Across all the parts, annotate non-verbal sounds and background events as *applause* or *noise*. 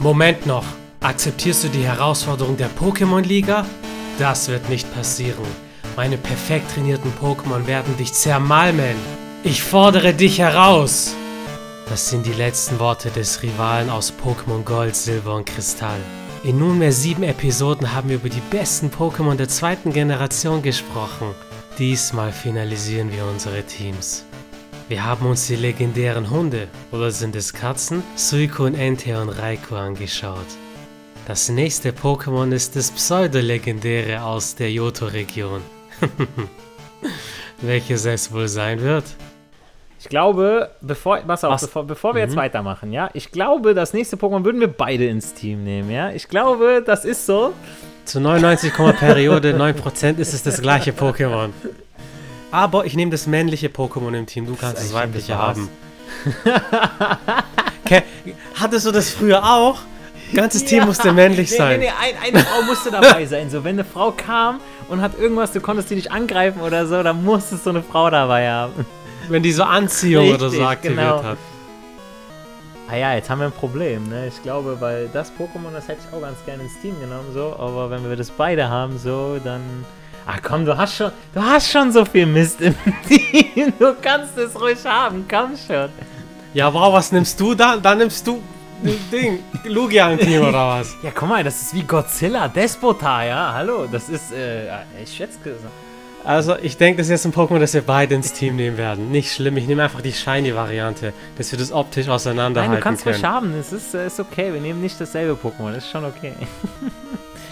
Moment noch. Akzeptierst du die Herausforderung der Pokémon-Liga? Das wird nicht passieren. Meine perfekt trainierten Pokémon werden dich zermalmen. Ich fordere dich heraus. Das sind die letzten Worte des Rivalen aus Pokémon Gold, Silber und Kristall. In nunmehr sieben Episoden haben wir über die besten Pokémon der zweiten Generation gesprochen. Diesmal finalisieren wir unsere Teams. Wir haben uns die legendären Hunde, oder sind es Katzen, Suiko und Entei und Raikou angeschaut. Das nächste Pokémon ist das Pseudo-Legendäre aus der Johto-Region. *laughs* Welches es wohl sein wird? Ich glaube, bevor, pass auf, bevor, bevor wir jetzt Mhm. weitermachen, ja, ich glaube, das nächste Pokémon würden wir beide ins Team nehmen, ja. Ich glaube, das ist so. Zu 99, Periode 9% ist es das gleiche Pokémon. Aber ich nehme das männliche Pokémon im Team, du kannst das weibliche haben. *laughs* okay. Hattest du das früher auch? Ganzes Team musste männlich nee, sein. Nee, nee, ein, eine Frau musste dabei sein. So, wenn eine Frau kam und hat irgendwas, du konntest die nicht angreifen oder so, dann musstest du eine Frau dabei haben. Wenn die so Anziehung oder so Richtig, aktiviert genau. hat. Ah ja, jetzt haben wir ein Problem, ne? Ich glaube, weil das Pokémon, das hätte ich auch ganz gerne ins Team genommen, so. Aber wenn wir das beide haben, so, dann. Ach komm, du hast schon, du hast schon so viel Mist im *laughs* Team. Du kannst es ruhig haben, komm schon. Ja, wow, was nimmst du dann? Dann nimmst du Ding, Lugia im Team *laughs* oder was? Ja, guck mal, das ist wie Godzilla, Despota, ja, hallo. Das ist, äh, ich schätze. Also, ich denke, das ist jetzt ein Pokémon, das wir beide ins Team nehmen werden. Nicht schlimm, ich nehme einfach die Shiny-Variante, dass wir das optisch Nein, auseinanderhalten du kannst ruhig können. haben, es ist, äh, ist okay. Wir nehmen nicht dasselbe Pokémon, das ist schon okay.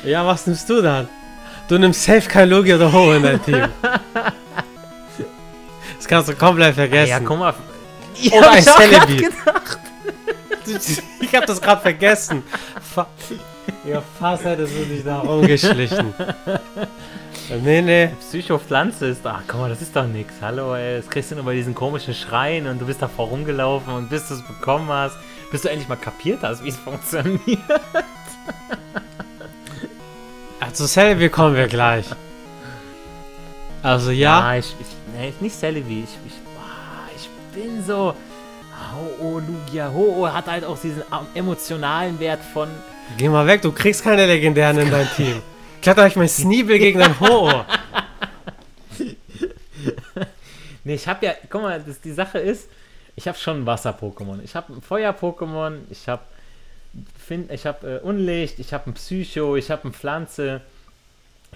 Ja, was nimmst du dann? Du nimmst safe kein Lugia oder Ho in dein Team. *laughs* Das kannst du komplett vergessen. Ja, guck mal. Oder ein ich auch grad Celebi. gedacht. *laughs* Ich hab das gerade vergessen. Fa ja, fast hättest du dich da rumgeschlichen. *laughs* Nee, nee. Psychopflanze ist, ach guck mal, das ist doch nix. Hallo, ey, das kriegst du nur bei diesen komischen Schreien und du bist da vorumgelaufen und bis du es bekommen hast, bis du endlich mal kapiert hast, wie es funktioniert. Also, Celebi kommen wir gleich. Also, ja. ich, ich nee, nicht Celebi, ich, ich, ah, ich bin so, Ho-Oh, Lugia, Ho-Oh hat halt auch diesen ähm, emotionalen Wert von, Geh mal weg, du kriegst keine Legendären in dein Team. Kletter euch mein Sneebel gegen dein Ho. *laughs* Nee, ich habe ja, guck mal, das, die Sache ist, ich habe schon ein Wasser-Pokémon. Ich habe ein Feuer-Pokémon, ich habe ich habe äh, Unlicht, ich habe ein Psycho, ich habe ein Pflanze.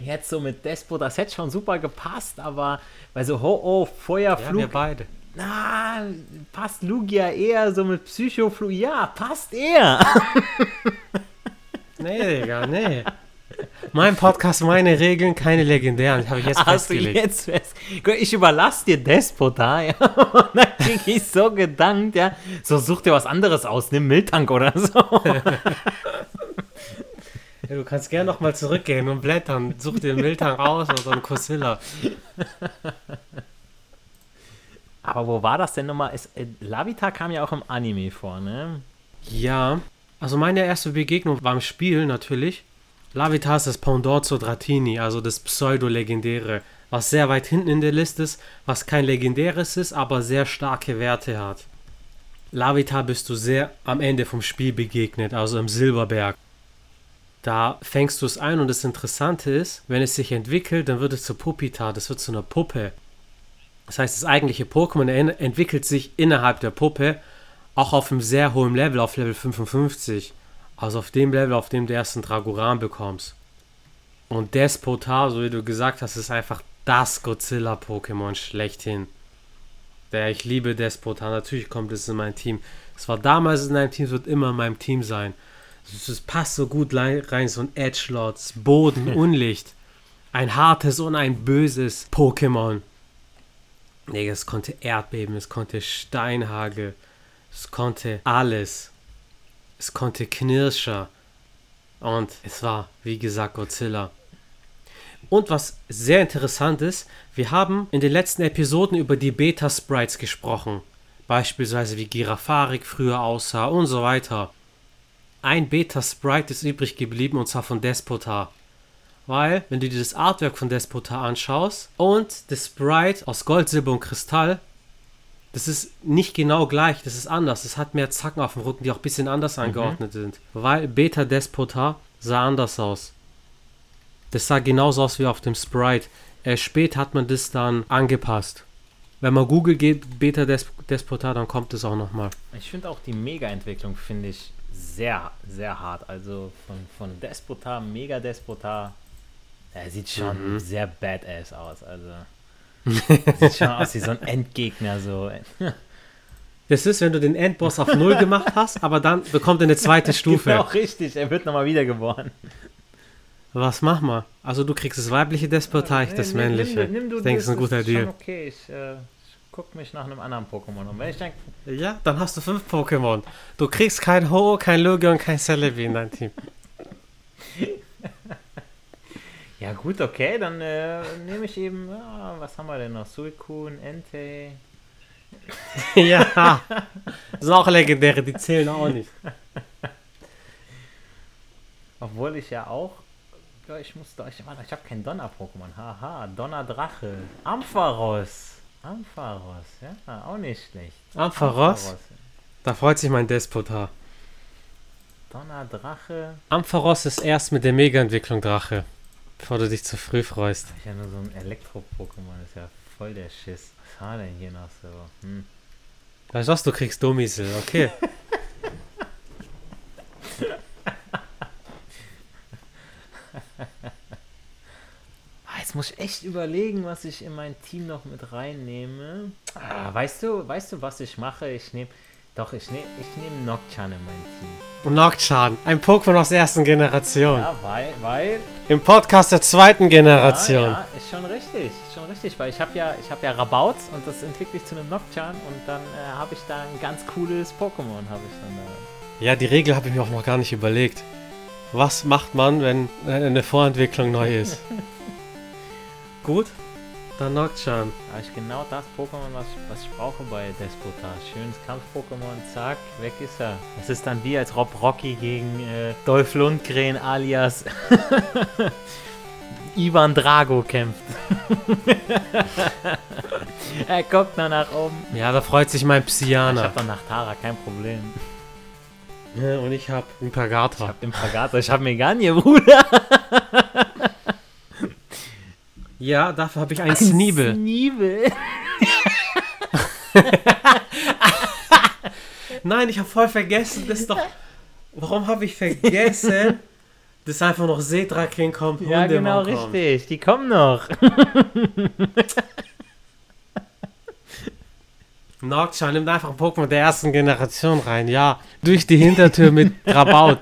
Jetzt so mit Despo, das hätte schon super gepasst, aber weil so Ho-Oh, Feuer, Ja, wir beide. na, passt Lugia eher so mit Psycho, Flug, ja, passt eher. Nee, Digga, nee. Mein Podcast, meine Regeln, keine Legendären. Habe ich jetzt Hast du festgelegt. jetzt fest? Ich überlasse dir Despota, ja. *laughs* Und dann krieg ich so gedankt, ja. So, such dir was anderes aus, nimm Miltank oder so. *laughs* Ja, du kannst gerne nochmal zurückgehen und blättern. Such dir einen Miltang raus oder einen Cosilla. Aber wo war das denn nochmal? Es, äh, Lavita kam ja auch im Anime vor, ne? Ja, also meine erste Begegnung war im Spiel natürlich. Lavitar ist das Pendant zu Dratini, also das Pseudo-Legendäre, was sehr weit hinten in der Liste ist, was kein legendäres ist, aber sehr starke Werte hat. Lavitar bist du sehr am Ende vom Spiel begegnet, also im Silberberg. Da fängst du es ein und das Interessante ist, wenn es sich entwickelt, dann wird es zu Puppita, das wird zu einer Puppe. Das heißt, das eigentliche Pokémon en- entwickelt sich innerhalb der Puppe, auch auf einem sehr hohen Level, auf Level 55. Also auf dem Level, auf dem du erst einen Dragoran bekommst. Und Despotar, so wie du gesagt hast, ist einfach das Godzilla-Pokémon schlechthin. Der ich liebe Despotar, natürlich kommt es in mein Team. Es war damals in meinem Team, es wird immer in meinem Team sein. Es, passt so gut rein, so ein Edgelord, Boden, *laughs* Unlicht. Ein hartes und ein böses Pokémon. Nee, es konnte Erdbeben, es konnte Steinhagel, es konnte alles. Es konnte Knirscher. Und es war, wie gesagt, Godzilla. Und was sehr interessant ist, wir haben in den letzten Episoden über die Beta-Sprites gesprochen. Beispielsweise wie Girafarik früher aussah und so weiter. Ein Beta-Sprite ist übrig geblieben und zwar von Despotar. Weil, wenn du dir das Artwork von Despotar anschaust und das Sprite aus Gold, Silber und Kristall, Das ist nicht genau gleich, das ist anders. Es hat mehr Zacken auf dem Rücken, die auch ein bisschen anders angeordnet sind. Weil Beta Despotar sah anders aus. Das sah genauso aus wie auf dem Sprite. Äh, später hat man das dann angepasst. Wenn man Google geht, Beta Des Despotar, dann kommt es auch nochmal. Ich finde auch die Mega-Entwicklung, finde ich, sehr, sehr hart. Also von, von Despotar, Mega Despotar, er sieht schon Mhm. sehr badass aus. Also *laughs* sieht schon aus wie so ein Endgegner. So. Das ist, wenn du den Endboss auf Null gemacht hast, aber dann bekommt er eine zweite *laughs* Stufe. Genau, richtig. Er wird nochmal wiedergeboren. Was mach mal? Also du kriegst das weibliche Despotar, ich das Nimm- nimm männliche. du- nimm du ich denke, das ist ein guter Deal. Okay, ich, äh, ich guck mich nach einem anderen Pokémon um. Wenn ich dann Ja, dann hast du fünf Pokémon. Du kriegst kein Ho, kein Lugia und kein Celebi in dein Team. *laughs* Ja gut, okay, dann äh, nehme ich eben, ja, was haben wir denn noch? Suicune, Entei. *laughs* ja. Das sind auch legendäre, die zählen auch nicht. Obwohl ich ja auch, ja, ich muss doch, ich, warte, ich habe kein Donner-Pokémon. Haha, Donnerdrache. Ampharos. Ampharos, ja, auch nicht schlecht. Ampharos? Da freut sich mein Despotar. Donnerdrache. Ampharos ist erst mit der Mega-Entwicklung Drache. Bevor du dich zu früh freust. Ist ja nur so ein Elektro-Pokémon, ist ja voll der Schiss. Was war denn hier noch so? Hm. Weißt du was, du kriegst Dummisel, okay. *laughs* Ah, Jetzt muss ich echt überlegen, was ich in mein Team noch mit reinnehme. Ah, weißt du, weißt du, was ich mache? Ich nehme, doch, ich nehme, ich nehme Nocturne in mein Team. Nocturne, ein Pokémon aus der ersten Generation. Ja, weil, weil Im Podcast der zweiten Generation. Ja, ja, ist schon richtig, ist schon richtig, weil ich habe ja, ich habe ja Rabauts und das entwickle ich zu einem Nocturne und dann äh, habe ich da ein ganz cooles Pokémon, habe ich dann da. Ja, die Regel habe ich mir auch noch gar nicht überlegt. Was macht man, wenn äh, eine Vorentwicklung neu ist? *laughs* Gut, dann Nocturne. Ich genau das Pokémon, was, ich- was ich brauche bei Despotar. Schönes Kampf-Pokémon, zack, weg ist er. Das ist dann wie als Rob Rocky gegen äh, Dolph Lundgren alias *laughs* Ivan Drago kämpft. *laughs* er guckt nur nach oben. Ja, da freut sich mein Ich Psyaner. habe dann nach Tara kein Problem. Ja, und ich habe Ich Impagatra. hab Impagator, ich hab Meganie, Bruder. *laughs* Ja, dafür habe ich einen Sneebel. Sneebel. *laughs* Nein, ich habe voll vergessen, das ist doch... Warum habe ich vergessen, *laughs* dass einfach noch Seedraken kommt, Ja, genau, kommt? richtig. Die kommen noch. *laughs* Nocturne nimmt einfach ein Pokémon der ersten Generation rein, ja. Durch die Hintertür mit Rabaut.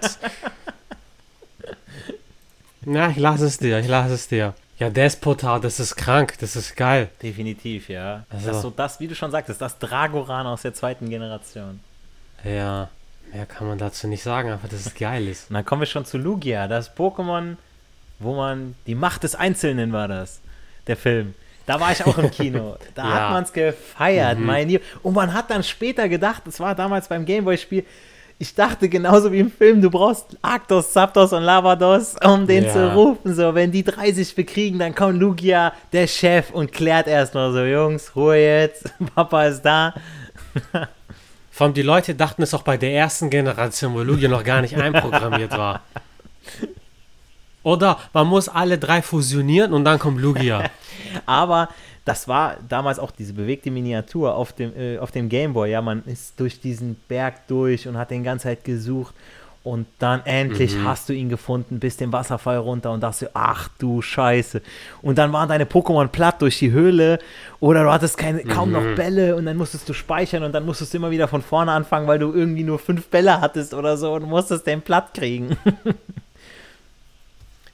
Na, ich lasse es dir, ich lasse es dir. Ja, Despotar, das ist krank, das ist geil. Definitiv, ja. Also- Das ist so das, wie du schon sagtest, das Dragoran aus der zweiten Generation. Ja, mehr kann man dazu nicht sagen, einfach dass es geil ist. Und dann kommen wir schon zu Lugia, das Pokémon, wo man, die Macht des Einzelnen war das, der Film. Da war ich auch im Kino. *laughs* Da Ja. hat man es gefeiert, Mhm. mein Lieber. Und man hat dann später gedacht, das war damals beim Gameboy-Spiel, ich dachte genauso wie im Film, du brauchst Arctos, Zapdos und Lavados, um den Ja. zu rufen. So, wenn die drei sich bekriegen, dann kommt Lugia, der Chef, und klärt erstmal so, Jungs, Ruhe jetzt, *laughs* Papa ist da. *laughs* Vor allem die Leute dachten es auch bei der ersten Generation, wo Lugia noch gar nicht einprogrammiert war. *laughs* Oder man muss alle drei fusionieren und dann kommt Lugia. *laughs* Aber das war damals auch diese bewegte Miniatur auf dem, äh, auf dem Gameboy. Ja, man ist durch diesen Berg durch und hat den ganze Zeit gesucht. Und dann endlich Mhm. hast du ihn gefunden, bist den Wasserfall runter und dachte, ach du Scheiße. Und dann waren deine Pokémon platt durch die Höhle oder du hattest keine, kaum Mhm. noch Bälle und dann musstest du speichern und dann musstest du immer wieder von vorne anfangen, weil du irgendwie nur fünf Bälle hattest oder so und musstest den platt kriegen. *laughs*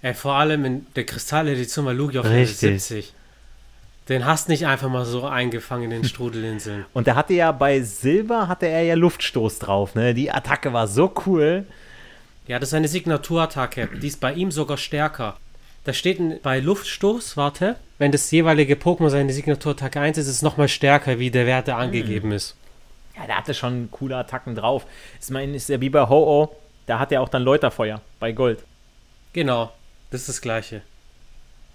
Ey, vor allem in der Kristalledition war Lugia auf Richtig. Level 70. Den hast nicht einfach mal so eingefangen in den Strudelinseln. *laughs* Und der hatte ja bei Silber hatte er ja Luftstoß drauf, ne? Die Attacke war so cool. Ja, das ist eine Signaturattacke. Die ist bei ihm sogar stärker. Da steht bei Luftstoß, warte, wenn das jeweilige Pokémon seine Signaturattacke einsetzt, ist es nochmal stärker, wie der Wert, der angegeben ist. Ja, der hatte schon coole Attacken drauf. Ich meine, ist ja wie bei Ho-Oh, da hat er auch dann Läuterfeuer bei Gold. Genau, das ist das gleiche.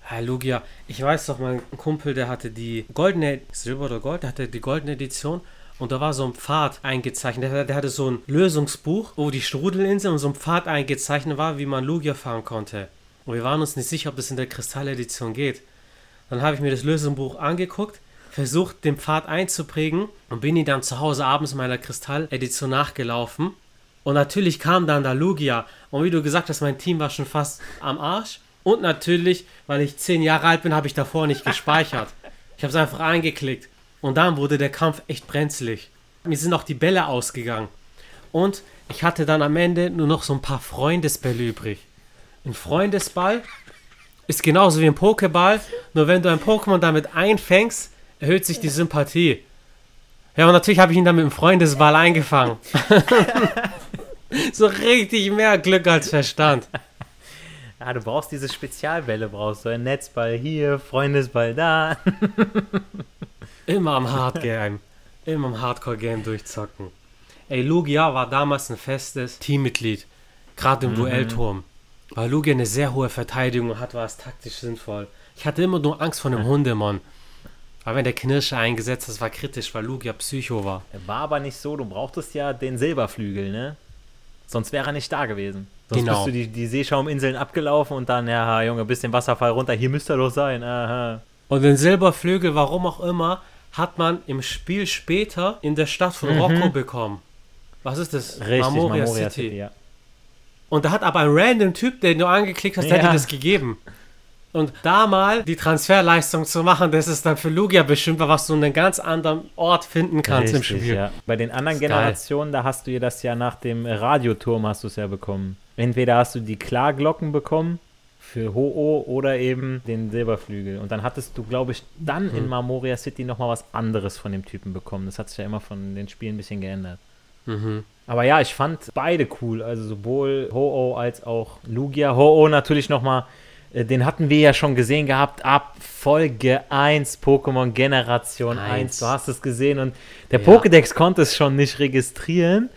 Herr Lugia, ich weiß doch, mein Kumpel, der hatte die goldene, Silber oder Gold, der hatte die goldene Edition und da war so ein Pfad eingezeichnet. Der, der hatte so ein Lösungsbuch, wo die Strudelinsel und so ein Pfad eingezeichnet war, wie man Lugia fahren konnte. Und wir waren uns nicht sicher, ob das in der Kristalledition geht. Dann habe ich mir das Lösungsbuch angeguckt, versucht, den Pfad einzuprägen und bin ihn dann zu Hause abends meiner Kristalledition nachgelaufen. Und natürlich kam dann da Lugia. Und wie du gesagt hast, mein Team war schon fast am Arsch. Und natürlich, weil ich zehn Jahre alt bin, habe ich davor nicht gespeichert. *laughs* Ich habe es einfach eingeklickt. Und dann wurde der Kampf echt brenzlig. Mir sind auch die Bälle ausgegangen. Und ich hatte dann am Ende nur noch so ein paar Freundesbälle übrig. Ein Freundesball ist genauso wie ein Pokéball, nur wenn du ein Pokémon damit einfängst, erhöht sich die Sympathie. Ja, und natürlich habe ich ihn dann mit dem Freundesball eingefangen. *laughs* so richtig mehr Glück als Verstand. Ja, *laughs* du brauchst diese Spezialbälle, brauchst du ein Netzball hier, Freundesball da. *laughs* Immer am Hardgame. Immer am Hardcore-Game durchzocken. Ey, Lugia war damals ein festes Teammitglied. Gerade im Mhm. Duellturm. Weil Lugia eine sehr hohe Verteidigung hat, war es taktisch sinnvoll. Ich hatte immer nur Angst vor dem Hundemann. Aber wenn der Knirsche eingesetzt hat, das war kritisch, weil Lugia Psycho war. War aber nicht so, du brauchtest ja den Silberflügel, ne? Sonst wäre er nicht da gewesen. Sonst Genau. bist du die, die Seeschauminseln abgelaufen und dann, ja, Junge, bisschen Wasserfall runter, hier müsste er doch sein. Aha. Und den Silberflügel, warum auch immer, hat man im Spiel später in der Stadt von Rocco bekommen. Was ist das? Mhm. Richtig, Marmoria, Marmoria City. City, ja. Und da hat aber ein random Typ, den du angeklickt hast, der hat Ja. dir das gegeben. Und da mal die Transferleistung zu machen, das ist dann für Lugia bestimmt, was du in einem ganz anderen Ort finden kannst im Richtig, Spiel. ja. Bei den anderen geil. Generationen, da hast du ja das ja nach dem Radioturm hast du es ja bekommen. Entweder hast du die Klarglocken bekommen für Ho-Oh oder eben den Silberflügel. Und dann hattest du, glaube ich, dann Mhm. in Marmoria City nochmal was anderes von dem Typen bekommen. Das hat sich ja immer von den Spielen ein bisschen geändert. Mhm. Aber ja, ich fand beide cool. Also sowohl Ho-Oh als auch Lugia. Ho-Oh natürlich nochmal, den hatten wir ja schon gesehen gehabt ab Folge 1 Pokémon Generation 1. Eins. Du hast es gesehen und der Ja. Pokédex konnte es schon nicht registrieren.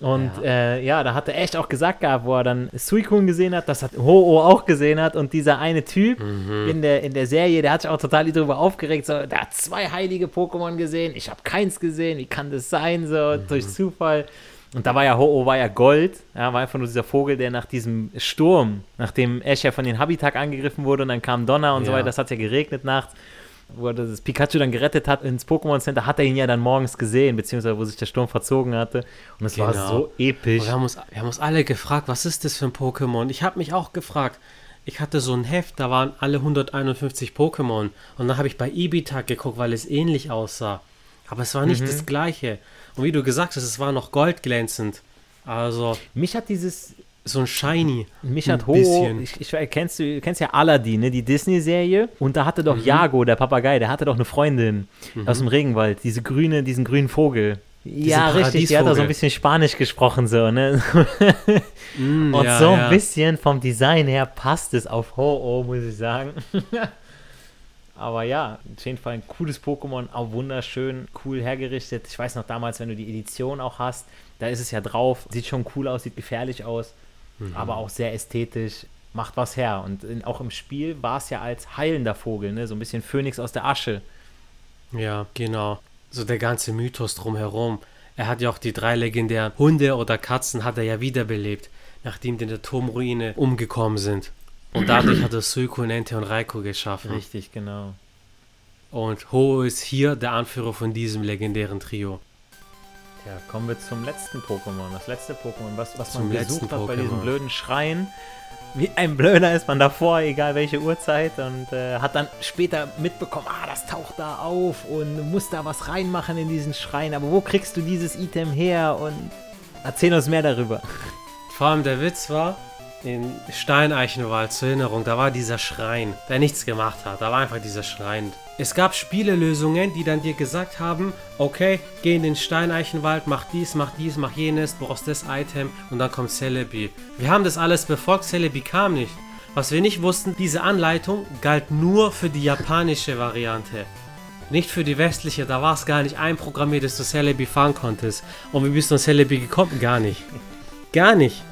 Und Ja. ja. Äh, ja, da hat er echt auch gesagt gehabt, wo er dann Suicune gesehen hat, das hat Ho-Oh auch gesehen hat und dieser eine Typ Mhm. in, der, in der Serie, der hat sich auch total darüber aufgeregt, so, der hat zwei heilige Pokémon gesehen, ich habe keins gesehen, wie kann das sein, so Mhm. durch Zufall. Und da war ja Ho-Oh war ja Gold, ja, war einfach nur dieser Vogel, der nach diesem Sturm, nachdem Ash ja von den Habitak angegriffen wurde und dann kam Donner und so Ja. weiter, das hat ja geregnet nachts, wo er das Pikachu dann gerettet hat ins Pokémon Center, hat er ihn ja dann morgens gesehen, beziehungsweise wo sich der Sturm verzogen hatte. Und es war Genau. so episch. Und wir, haben uns, wir haben uns alle gefragt, was ist das für ein Pokémon? Ich habe mich auch gefragt. Ich hatte so ein Heft, da waren alle 151 Pokémon. Und dann habe ich bei Ibita geguckt, weil es ähnlich aussah. Aber es war nicht Mhm. das gleiche. Und wie du gesagt hast, es war noch goldglänzend. Also Mich hat dieses so ein Shiny. Mich hat Ho, ich, ich kennst du kennst ja Aladdin, ne, die Disney-Serie. Und da hatte doch Mhm. Jago, der Papagei, der hatte doch eine Freundin aus dem Regenwald, diese grüne, diesen grünen Vogel. ja, richtig, die hat da so ein bisschen Spanisch gesprochen, so, ne? *laughs* Mm, Und ja, so ja. ein bisschen vom Design her passt es auf Ho-Oh, muss ich sagen. *laughs* Aber ja, auf jeden Fall ein cooles Pokémon, auch wunderschön, cool hergerichtet. Ich weiß noch damals, wenn du die Edition auch hast, da ist es ja drauf, sieht schon cool aus, sieht gefährlich aus, Mhm. aber auch sehr ästhetisch, macht was her. Und in, auch im Spiel war es ja als heilender Vogel, ne? so ein bisschen Phönix aus der Asche. Ja, genau. So der ganze Mythos drumherum. Er hat ja auch die drei legendären Hunde oder Katzen hat er ja wiederbelebt, nachdem die in der Turmruine umgekommen sind. Und dadurch *clears throat* hat er Suiko, Nente und Raiko geschaffen. Richtig, genau. Und Ho ist hier der Anführer von diesem legendären Trio. Ja, kommen wir zum letzten Pokémon. Das letzte Pokémon, was, was Zum man besucht letzten hat bei diesem Pokémon. blöden Schrein. Wie ein Blöder ist man davor, egal welche Uhrzeit, und äh, hat dann später mitbekommen, ah, das taucht da auf und du musst da was reinmachen in diesen Schrein. Aber wo kriegst du dieses Item her? Und erzähl uns mehr darüber. Vor allem der Witz war, in Steineichenwald zur Erinnerung, da war dieser Schrein, der nichts gemacht hat. Da war einfach dieser Schrein. Es gab Spielelösungen, die dann dir gesagt haben, okay, geh in den Steineichenwald, mach dies, mach dies, mach jenes, brauchst das Item und dann kommt Celebi. Wir haben das alles befolgt, Celebi kam nicht. Was wir nicht wussten, diese Anleitung galt nur für die japanische Variante. Nicht für die westliche, da war es gar nicht einprogrammiert, dass du Celebi fahren konntest. Und wie bist du an Celebi gekommen? Gar nicht. Gar nicht.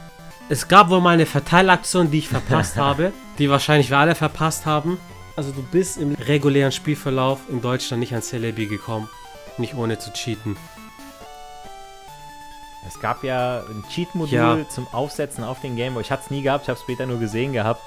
Es gab wohl mal eine Verteilaktion, die ich verpasst *laughs* habe, die wahrscheinlich wir alle verpasst haben. Also du bist im regulären Spielverlauf in Deutschland nicht an Celebi gekommen. Nicht ohne zu cheaten. Es gab ja ein Cheat-Modul Ja. zum Aufsetzen auf den Gameboy. Ich hatte es nie gehabt, ich habe es später nur gesehen gehabt.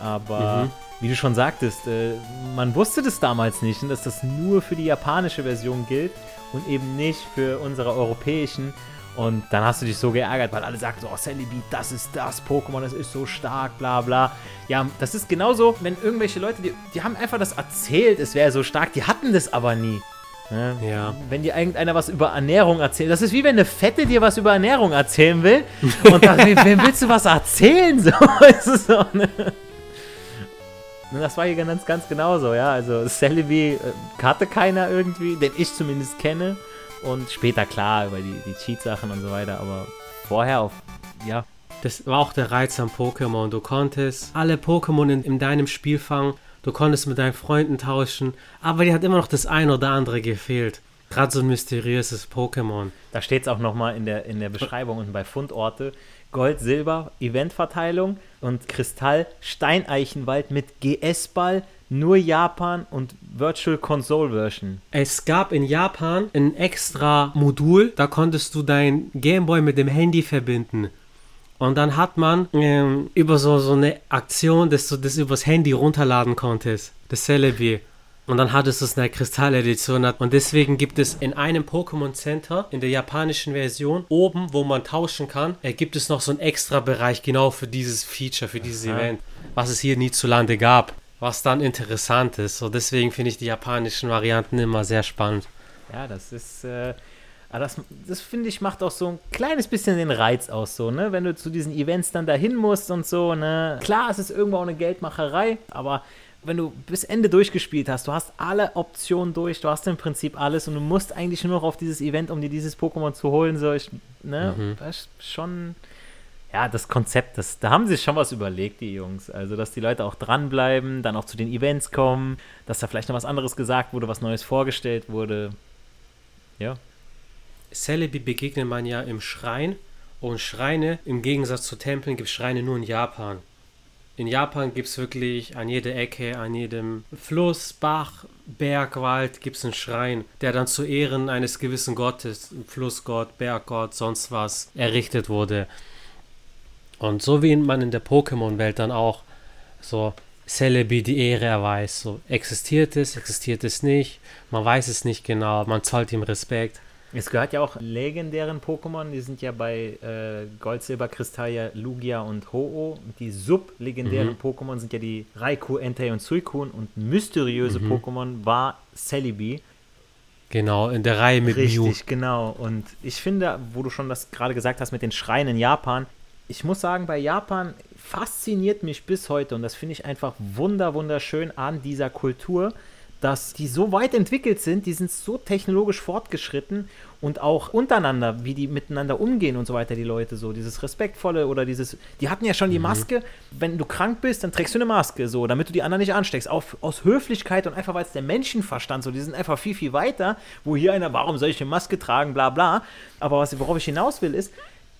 Aber Mhm. wie du schon sagtest, äh, man wusste das damals nicht, dass das nur für die japanische Version gilt und eben nicht für unsere europäischen. Und dann hast du dich so geärgert, weil alle sagten so, oh, Celebi, das ist das Pokémon, das ist so stark, bla bla. Ja, das ist genauso, wenn irgendwelche Leute, die, die haben einfach das erzählt, es wäre so stark, die hatten das aber nie. Ne? Ja. Wenn dir irgendeiner was über Ernährung erzählt, das ist wie wenn eine Fette dir was über Ernährung erzählen will. *laughs* Und dann, wem, willst du was erzählen? *laughs* So, ist es so, ne? Und das war hier ganz, ganz genauso, ja. Also Celebi äh, hatte keiner irgendwie, den ich zumindest kenne. Und später klar über die, die Cheat-Sachen und so weiter, aber vorher auf, ja, Das war auch der Reiz am Pokémon. Du konntest alle Pokémon in, in deinem Spiel fangen. Du konntest mit deinen Freunden tauschen. Aber dir hat immer noch das ein oder andere gefehlt. Gerade so ein mysteriöses Pokémon. Da steht es auch nochmal in der, in der Beschreibung unten bei Fundorte. Gold, Silber, Eventverteilung und Kristall, Steineichenwald mit GS-Ball, nur Japan und Virtual Console Version. Es gab in Japan ein extra Modul, da konntest du dein Gameboy mit dem Handy verbinden. Und dann hat man ähm, über so, so eine Aktion, dass du das übers Handy runterladen konntest, das Celebi. Und dann hattest du es in der Kristalledition. Und deswegen gibt es in einem Pokémon Center, in der japanischen Version, oben, wo man tauschen kann, äh, gibt es noch so einen extra Bereich genau für dieses Feature, für dieses Aha. Event, was es hier nie zu Lande gab. Was dann interessant ist. So deswegen finde ich die japanischen Varianten immer sehr spannend. Ja, das ist, äh, aber das, das finde ich macht auch so ein kleines bisschen den Reiz aus, so, ne? Wenn du zu diesen Events dann dahin musst und so, ne? Klar, es ist irgendwo auch eine Geldmacherei, aber wenn du bis Ende durchgespielt hast, du hast alle Optionen durch, du hast im Prinzip alles und du musst eigentlich nur noch auf dieses Event, um dir dieses Pokémon zu holen, so, ich, ne? Mhm. Das ist schon, ja, das Konzept, das, da haben sie schon was überlegt, die Jungs. Also, dass die Leute auch dranbleiben, dann auch zu den Events kommen, dass da vielleicht noch was anderes gesagt wurde, was Neues vorgestellt wurde. Ja. Celebi begegnet man ja im Schrein und Schreine, im Gegensatz zu Tempeln, gibt es Schreine nur in Japan. In Japan gibt es wirklich an jeder Ecke, an jedem Fluss, Bach, Berg, Wald gibt es einen Schrein, der dann zu Ehren eines gewissen Gottes, Flussgott, Berggott, sonst was, errichtet wurde. Und so wie man in der Pokémon-Welt dann auch so Celebi die Ehre erweist. So existiert es, existiert es nicht, man weiß es nicht genau, man zollt ihm Respekt. Es gehört ja auch legendären Pokémon, die sind ja bei äh, Gold, Silber, Kristall ja Lugia und Ho-Oh. Die sublegendären Mhm. Pokémon sind ja die Raikou, Entei und Suicune und mysteriöse Mhm. Pokémon war Celebi. Genau, in der Reihe mit Richtig, Mew. genau. Und ich finde, wo du schon das gerade gesagt hast mit den Schreien in Japan, ich muss sagen, bei Japan fasziniert mich bis heute und das finde ich einfach wunder, wunderschön an dieser Kultur, dass die so weit entwickelt sind, die sind so technologisch fortgeschritten und auch untereinander, wie die miteinander umgehen und so weiter, die Leute so, dieses Respektvolle oder dieses, die hatten ja schon die Maske, wenn du krank bist, dann trägst du eine Maske, so, damit du die anderen nicht ansteckst, auf, aus Höflichkeit und einfach, weil es der Menschenverstand so, die sind einfach viel, viel weiter, wo hier einer, warum soll ich eine Maske tragen, bla bla, aber was, worauf ich hinaus will, ist,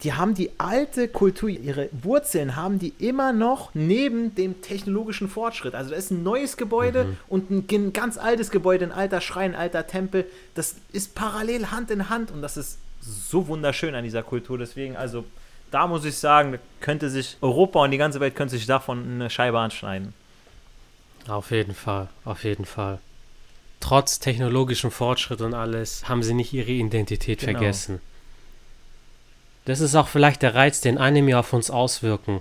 die haben die alte Kultur, ihre Wurzeln haben die immer noch neben dem technologischen Fortschritt. Also da ist ein neues Gebäude und ein ganz altes Gebäude, ein alter Schrein, ein alter Tempel. Das ist parallel Hand in Hand und das ist so wunderschön an dieser Kultur. Deswegen, also da muss ich sagen, da könnte sich Europa und die ganze Welt könnte sich davon eine Scheibe anschneiden. Auf jeden Fall, auf jeden Fall. Trotz technologischem Fortschritt und alles haben sie nicht ihre Identität Genau. vergessen. Das ist auch vielleicht der Reiz, den Anime auf uns auswirken.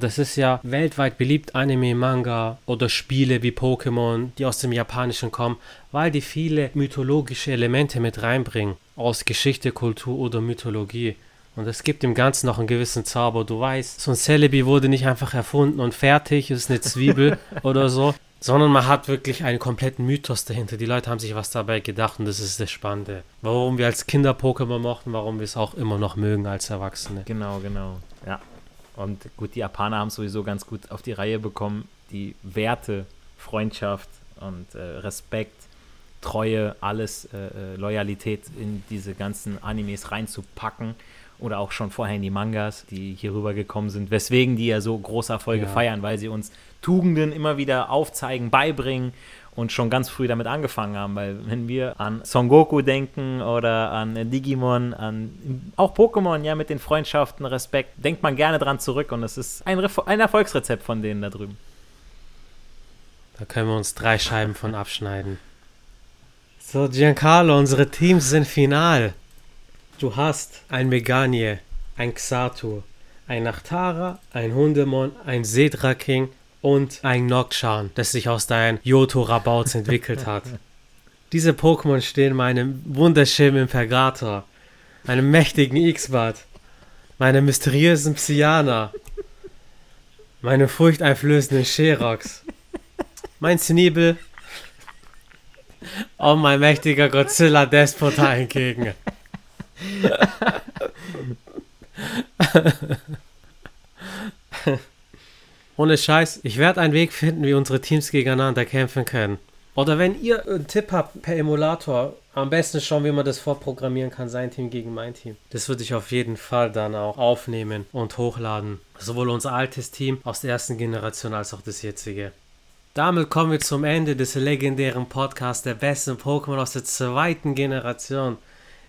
Das ist ja weltweit beliebt, Anime, Manga oder Spiele wie Pokémon, die aus dem Japanischen kommen, weil die viele mythologische Elemente mit reinbringen. Aus Geschichte, Kultur oder Mythologie. Und es gibt dem Ganzen noch einen gewissen Zauber. Du weißt, so ein Celebi wurde nicht einfach erfunden und fertig, ist eine Zwiebel *laughs* oder so, sondern man hat wirklich einen kompletten Mythos dahinter. Die Leute haben sich was dabei gedacht und das ist das Spannende. Warum wir als Kinder Pokémon mochten, warum wir es auch immer noch mögen als Erwachsene. Genau, genau. Ja. Und gut, die Japaner haben es sowieso ganz gut auf die Reihe bekommen, die Werte, Freundschaft und äh, Respekt, Treue, alles, äh, äh, Loyalität in diese ganzen Animes reinzupacken. oder auch schon vorher in die Mangas, die hier rübergekommen sind, weswegen die ja so große Erfolge Ja. feiern, weil sie uns Tugenden immer wieder aufzeigen, beibringen und schon ganz früh damit angefangen haben, weil wenn wir an Son Goku denken oder an Digimon, an auch Pokémon, ja, mit den Freundschaften, Respekt, denkt man gerne dran zurück und es ist ein, Refo- ein Erfolgsrezept von denen da drüben. Da können wir uns drei Scheiben von abschneiden. So, Giancarlo, unsere Teams sind final. Du hast ein Meganie, ein Xatu, ein Nachtara, ein Hundemon, ein Sedra King und ein Nocturne, das sich aus deinen Yoto-Rabauts entwickelt hat. *laughs* Diese Pokémon stehen meinem wunderschönen Impergator, meinem mächtigen X-Bat, meinem mysteriösen Psyana, meinem furchteinflößenden Sherox, mein Snibel und mein mächtiger Godzilla Despota entgegen. *laughs* Ohne Scheiß, ich werde einen Weg finden, wie unsere Teams gegeneinander kämpfen können. Oder wenn ihr einen Tipp habt per Emulator, am besten schauen, wie man das vorprogrammieren kann, sein Team gegen mein Team. Das würde ich auf jeden Fall dann auch aufnehmen und hochladen. Sowohl unser altes Team aus der ersten Generation als auch das jetzige. Damit kommen wir zum Ende des legendären Podcasts der besten Pokémon aus der zweiten Generation.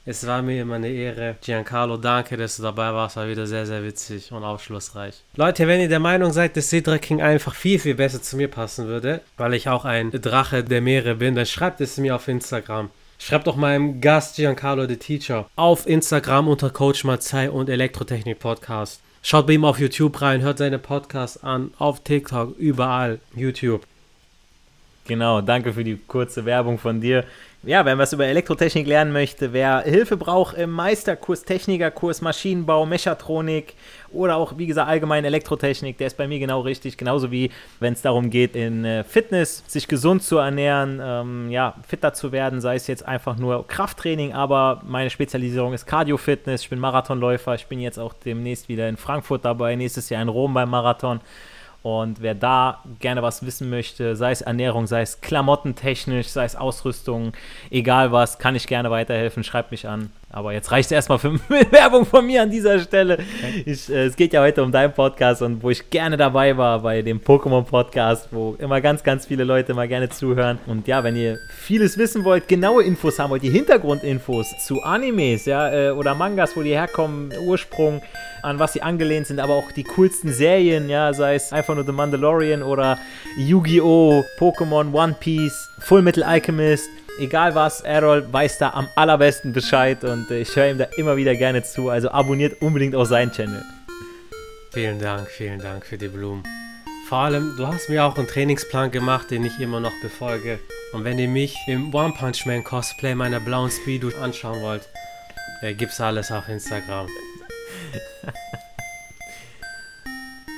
Es war mir immer eine Ehre. Giancarlo, danke, dass du dabei warst. War wieder sehr, sehr witzig und aufschlussreich. Leute, wenn ihr der Meinung seid, dass Cedra King einfach viel, viel besser zu mir passen würde, weil ich auch ein Drache der Meere bin, dann schreibt es mir auf Instagram. Schreibt doch meinem Gast Giancarlo the Teacher auf Instagram unter Coach Mazai und Elektrotechnik Podcast. Schaut bei ihm auf YouTube rein, hört seine Podcasts an, auf TikTok, überall, YouTube. Genau, danke für die kurze Werbung von dir. Ja, wenn was über Elektrotechnik lernen möchte, wer Hilfe braucht im Meisterkurs, Technikerkurs, Maschinenbau, Mechatronik oder auch, wie gesagt, allgemein Elektrotechnik, der ist bei mir genau richtig. Genauso wie, wenn es darum geht, in äh, Fitness, sich gesund zu ernähren, ähm, ja, fitter zu werden, sei es jetzt einfach nur Krafttraining, aber meine Spezialisierung ist Cardio-Fitness. Ich bin Marathonläufer, ich bin jetzt auch demnächst wieder in Frankfurt dabei, nächstes Jahr in Rom beim Marathon. Und wer da gerne was wissen möchte, sei es Ernährung, sei es klamottentechnisch, sei es Ausrüstung, egal was, kann ich gerne weiterhelfen, schreibt mich an. Aber jetzt reicht es erstmal für *laughs* Werbung von mir an dieser Stelle. Ich, äh, es geht ja heute um deinen Podcast und wo ich gerne dabei war bei dem Pokémon-Podcast, wo immer ganz, ganz viele Leute mal gerne zuhören. Und ja, wenn ihr vieles wissen wollt, genaue Infos haben wollt, die Hintergrundinfos zu Animes, ja, äh, oder Mangas, wo die herkommen, Ursprung, an was sie angelehnt sind, aber auch die coolsten Serien, ja, sei es einfach nur The Mandalorian oder Yu-Gi-Oh!, Pokémon, One Piece, Full Metal Alchemist, egal was, Errol weiß da am allerbesten Bescheid und ich höre ihm da immer wieder gerne zu, also abonniert unbedingt auch seinen Channel. Vielen Dank, vielen Dank für die Blumen. Vor allem, du hast mir auch einen Trainingsplan gemacht, den ich immer noch befolge. Und wenn ihr mich im One Punch Man Cosplay meiner blauen Speedo anschauen wollt, äh, gibt's alles auf Instagram. *laughs*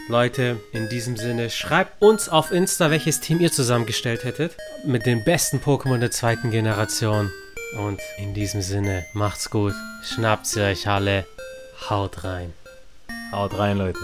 Leute, in diesem Sinne, schreibt uns auf Insta, welches Team ihr zusammengestellt hättet. Mit den besten Pokémon der zweiten Generation. Und in diesem Sinne, macht's gut. Schnappt sie euch alle. Haut rein. Haut rein, Leute.